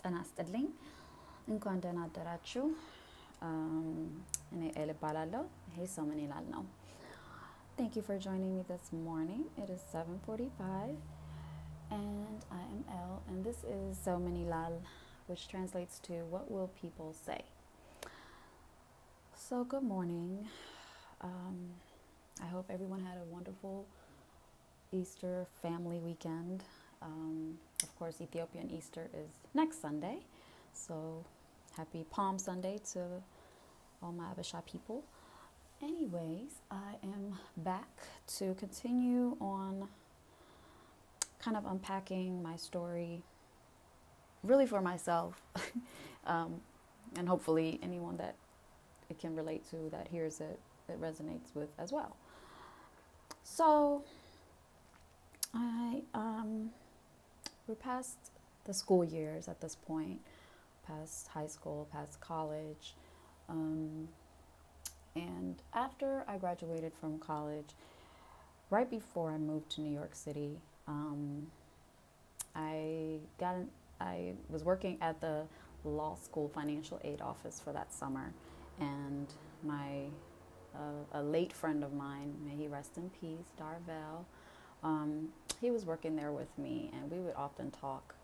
ጤና ይስጥልኝ። እንኳን ደህና አደራችሁ። እኔ ኤል እባላለሁ። ይሄ ሰው ምን ይላል ነው። Thank you for joining me this morning. It is 7:45 and I am L and this is Sew Min Yilal, which translates to what will people say. So good morning. Um, I hope everyone had a wonderful Easter family weekend. Um, of course, Ethiopian Easter is next Sunday. So happy Palm Sunday to all my Habesha people. Anyways, I am back to continue on kind of unpacking my story, really for myself, um, and hopefully anyone that it can relate to that hears it, it resonates with as well. So, I um, we're past the school years at this point, past high school, past college. Um, and after I graduated from college, right before I moved to New York City, um, I got an, I was working at the law school financial aid office for that summer, and my uh, a late friend of mine, may he rest in peace, Darvell, um, he was working there with me, and we would often talk.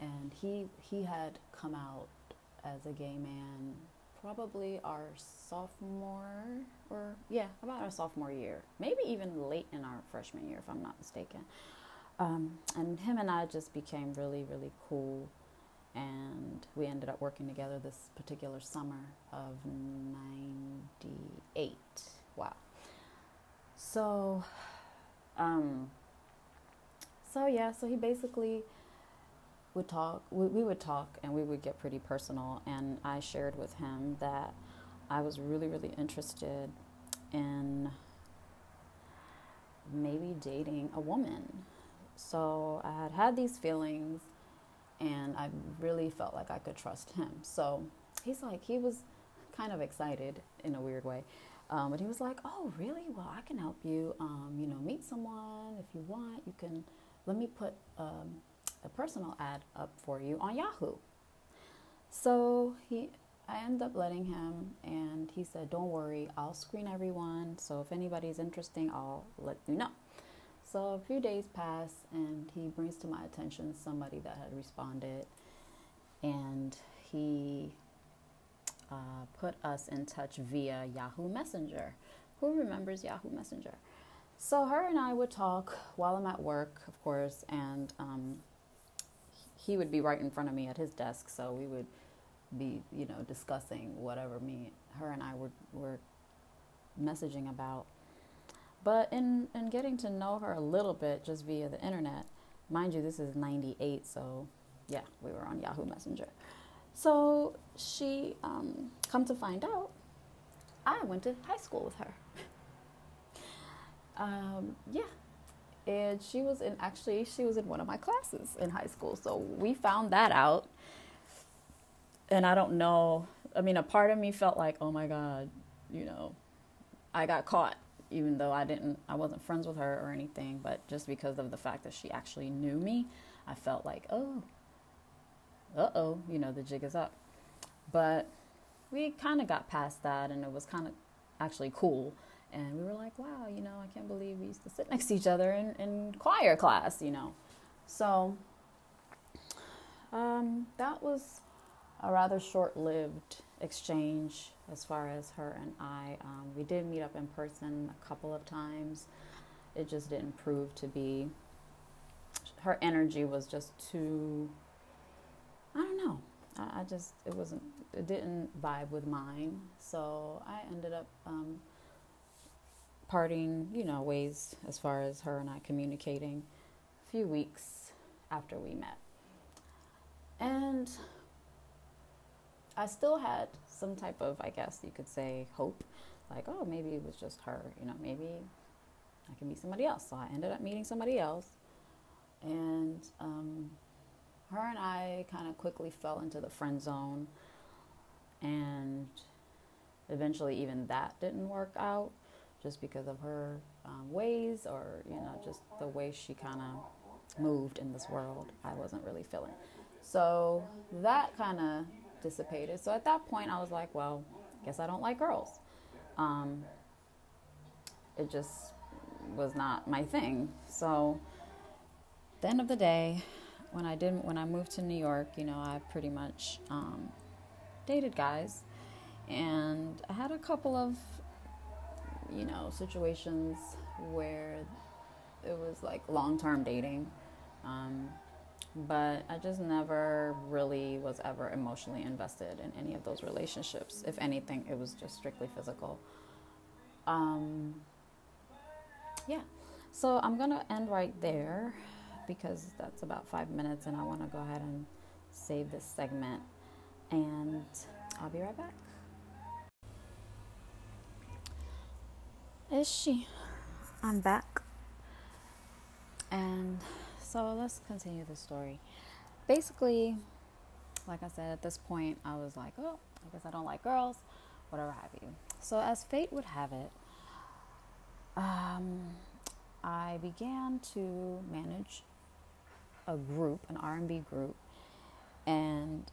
And he he had come out as a gay man probably our sophomore or yeah about our sophomore year. Maybe even late in our freshman year if i'm not mistaken. Um, and him and i just became really really cool. And we ended up working together this particular summer of 98 wow. So um, so yeah so he basically would talk we, we would talk and we would get pretty personal. And i shared with him that i was really really interested in maybe dating a woman. So i had had these feelings and i really felt like i could trust him. So he's like he was kind of excited in a weird way. Um, but he was like oh really? Well i can help you um, you know meet someone if you want. You can let me put um, a personal ad up for you on Yahoo. So he, I ended up letting him, and he said, "Don't worry, I'll screen everyone. So if anybody's interesting, I'll let you know." So a few days pass, and he brings to my attention somebody that had responded, and he uh, put us in touch via Yahoo Messenger. Who remembers Yahoo Messenger? So her and I would talk while I'm at work, of course, and um, he would be right in front of me at his desk, so we would be, you know, discussing whatever me, her and I were, were messaging about. But in, in getting to know her a little bit just via the internet, mind you, this is 98, so yeah, we were on Yahoo Messenger. So she, um, come to find out, I went to high school with her. um, yeah, and she was in actually she was in one of my classes in high school. So we found that out. And i don't know i mean a part of me felt like oh my god you know i got caught even though i didn't i wasn't friends with her or anything. But just because of the fact that she actually knew me i felt like oh uh-oh you know the jig is up. But we kind of got past that and it was kind of actually cool and we were like, wow, you know, I can't believe we used to sit next to each other in, in choir class, you know. So um, that was a rather short lived exchange as far as her and I. Um, we did meet up in person a couple of times. It just didn't prove to be, her energy was just too, I don't know. I, I just, it wasn't, it didn't vibe with mine. So I ended up, um, parting, you know, ways as far as her and I communicating a few weeks after we met. And I still had some type of, I guess you could say, hope. Like, oh, maybe it was just her, you know, maybe I can meet somebody else. So I ended up meeting somebody else. And um, her and I kind of quickly fell into the friend zone. And eventually, even that didn't work out just because of her um, ways or you know just the way she kind of moved in this world i wasn't really feeling So that kind of dissipated. So at that point, I was like, well, I guess I don't like girls. Um, it just was not my thing. So the end of the day, when I didn't, when I moved to New York, you know, I pretty much um, dated guys, and I had a couple of, you know, situations where it was like long-term dating. Um, but I just never really was ever emotionally invested in any of those relationships. If anything, it was just strictly physical. Um, yeah, so I'm gonna end right there because that's about five minutes, and I want to go ahead and save this segment, and I'll be right back. Is she? I'm back, and so let's continue the story. Basically, like I said, at this point, I was like, oh, I guess I don't like girls, whatever have you. So, as fate would have it, um, I began to manage a group, an R&B group, and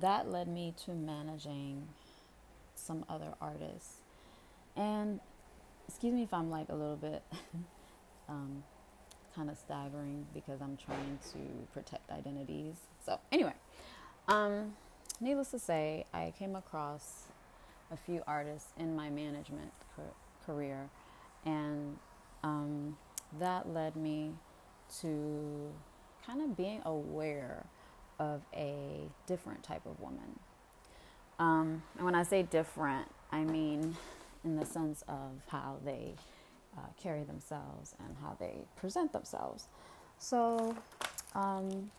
that led me to managing some other artists. And excuse me if I'm like a little bit um, kind of staggering because I'm trying to protect identities. So, anyway, um, needless to say, I came across a few artists in my management career, and um, that led me to kind of being aware of a different type of woman. Um, and when I say different, I mean in the sense of how they uh, carry themselves and how they present themselves. So, um,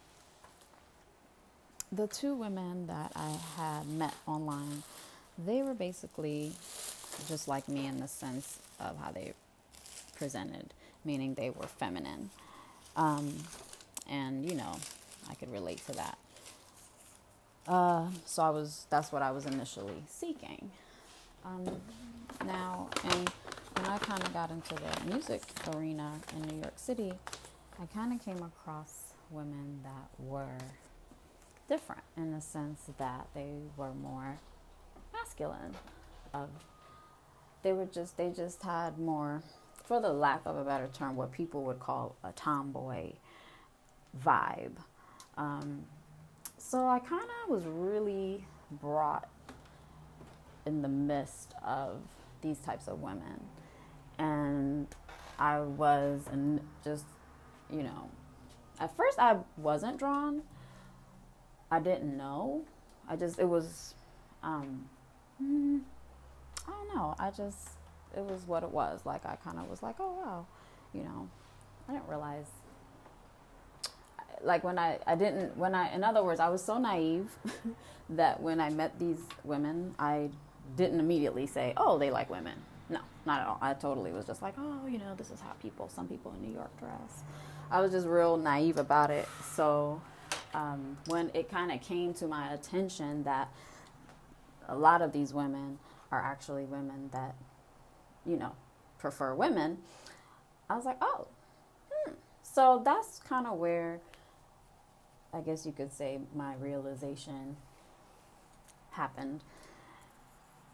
the two women that I had met online, they were basically just like me in the sense of how they presented, meaning they were feminine. Um, and, you know, I could relate to that. Uh, so I was, that's what I was initially seeking. Um, now, and when I kind of got into the music arena in New York City, I kind of came across women that were different in the sense that they were more masculine. Of they were just they just had more, for the lack of a better term, what people would call a tomboy vibe. Um, so I kind of was really brought in the midst of these types of women. And I was and just you know at first I wasn't drawn. I didn't know. I just it was um mm, I don't know. I just it was what it was. Like I kind of was like oh wow you know. I didn't realize like when I I didn't when I in other words I was so naive that when I met these women I didn't immediately say oh they like women no, not at all. I totally was just like, oh, you know, this is how people, some people in New York dress. I was just real naive about it. So um, when it kind of came to my attention that a lot of these women are actually women that, you know, prefer women, I was like, oh, hmm. So that's kind of where I guess you could say my realization happened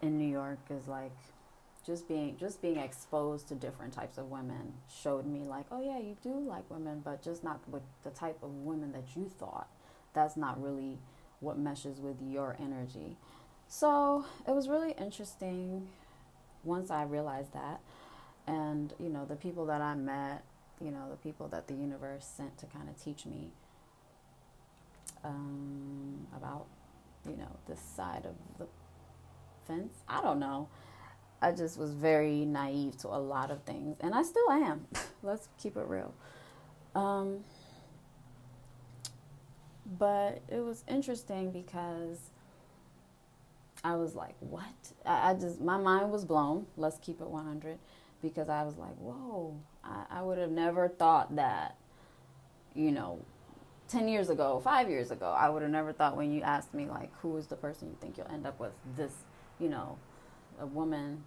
in New York is like, just being just being exposed to different types of women showed me like oh yeah you do like women but just not with the type of women that you thought. That's not really what meshes with your energy. So it was really interesting once i realized that. And you know the people that i met you know the people that the universe sent to kind of teach me um, about you know this side of the fence i don't know I just was very naive to a lot of things, and I still am. Let's keep it real. Um, but it was interesting because I was like, what? I, I, just, my mind was blown. Let's keep it 100 because I was like, whoa, I, I would have never thought that, you know, 10 years ago, five years ago, I would have never thought when you asked me, like, who is the person you think you'll end up with, this, you know, a woman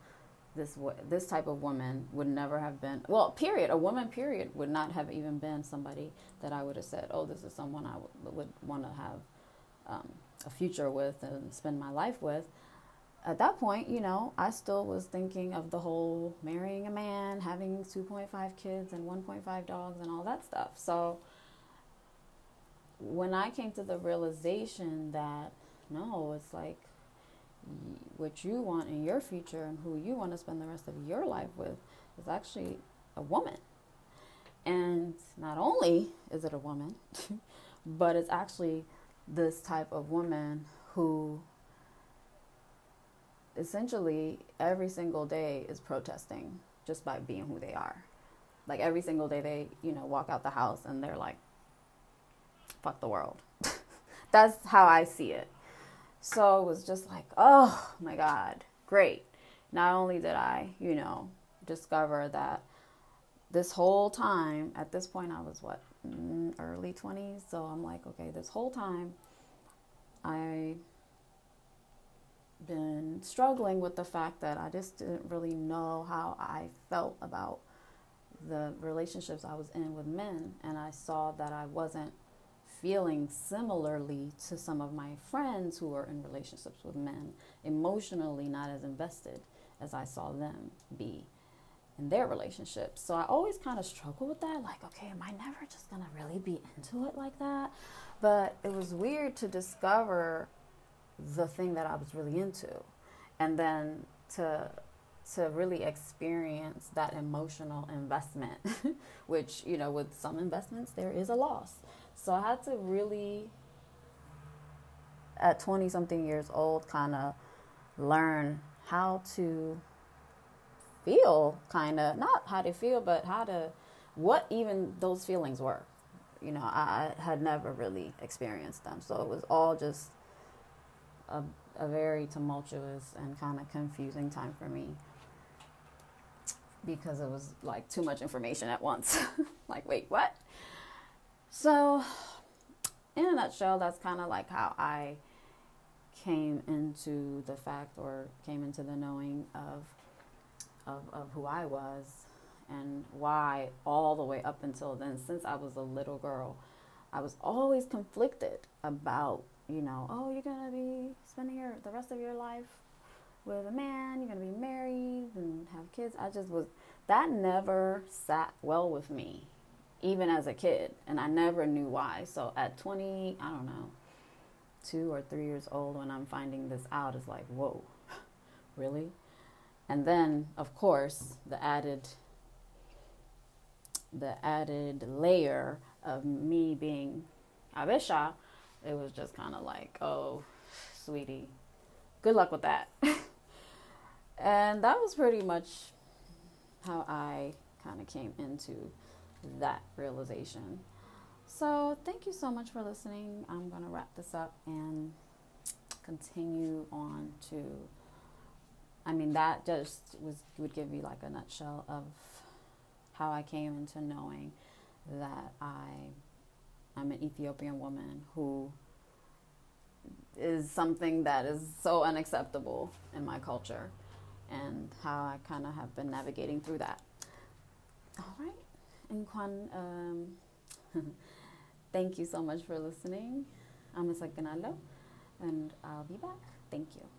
this this type of woman would never have been well period a woman period would not have even been somebody that i would have said oh this is someone i w- would want to have um, a future with and spend my life with. At that point you know i still was thinking of the whole marrying a man having 2.5 kids and 1.5 dogs and all that stuff. So when i came to the realization that no it's like what you want in your future and who you want to spend the rest of your life with is actually a woman. And not only is it a woman, but it's actually this type of woman who essentially every single day is protesting just by being who they are. Like every single day they, you know, walk out the house and they're like, fuck the world. That's how I see it. So it was just like, oh my God, great. Not only did I, you know, discover that this whole time, at this point, I was what, mm, early 20s. So I'm like, okay, this whole time, I been struggling with the fact that I just didn't really know how I felt about the relationships I was in with men, and I saw that I wasn't feeling similarly to some of my friends who are in relationships with men, emotionally not as invested as I saw them be in their relationships. So I always kind of struggle with that like, okay, am I never just going to really be into it like that? But it was weird to discover the thing that I was really into and then to to really experience that emotional investment which you know with some investments there is a loss so I had to really, at 20 something years old, kind of learn how to feel, kind of, not how to feel, but how to, what even those feelings were. You know, I had never really experienced them. So it was all just a, a very tumultuous and kind of confusing time for me because it was like too much information at once. like, wait, what? So, in a nutshell, that's kind of like how I came into the fact or came into the knowing of, of, of who I was and why all the way up until then, since I was a little girl, I was always conflicted about, you know, oh, you're going to be spending your, the rest of your life with a man, you're going to be married and have kids. I just was, that never sat well with me even as a kid, and I never knew why. So at 20, I don't know, two or three years old, when I'm finding this out, is like, whoa, really? And then, of course, the added the added layer of me being Habesha, it was just kind of like, oh, sweetie, good luck with that. and that was pretty much how I kind of came into that realization. So, thank you so much for listening. I'm going to wrap this up and continue on to I mean that just was would give you like a nutshell of how I came into knowing that I I'm an Ethiopian woman who is something that is so unacceptable in my culture and how I kind of have been navigating through that. All right, and Kwan, um, thank you so much for listening. I'm Miss Ganalo, and I'll be back. Thank you.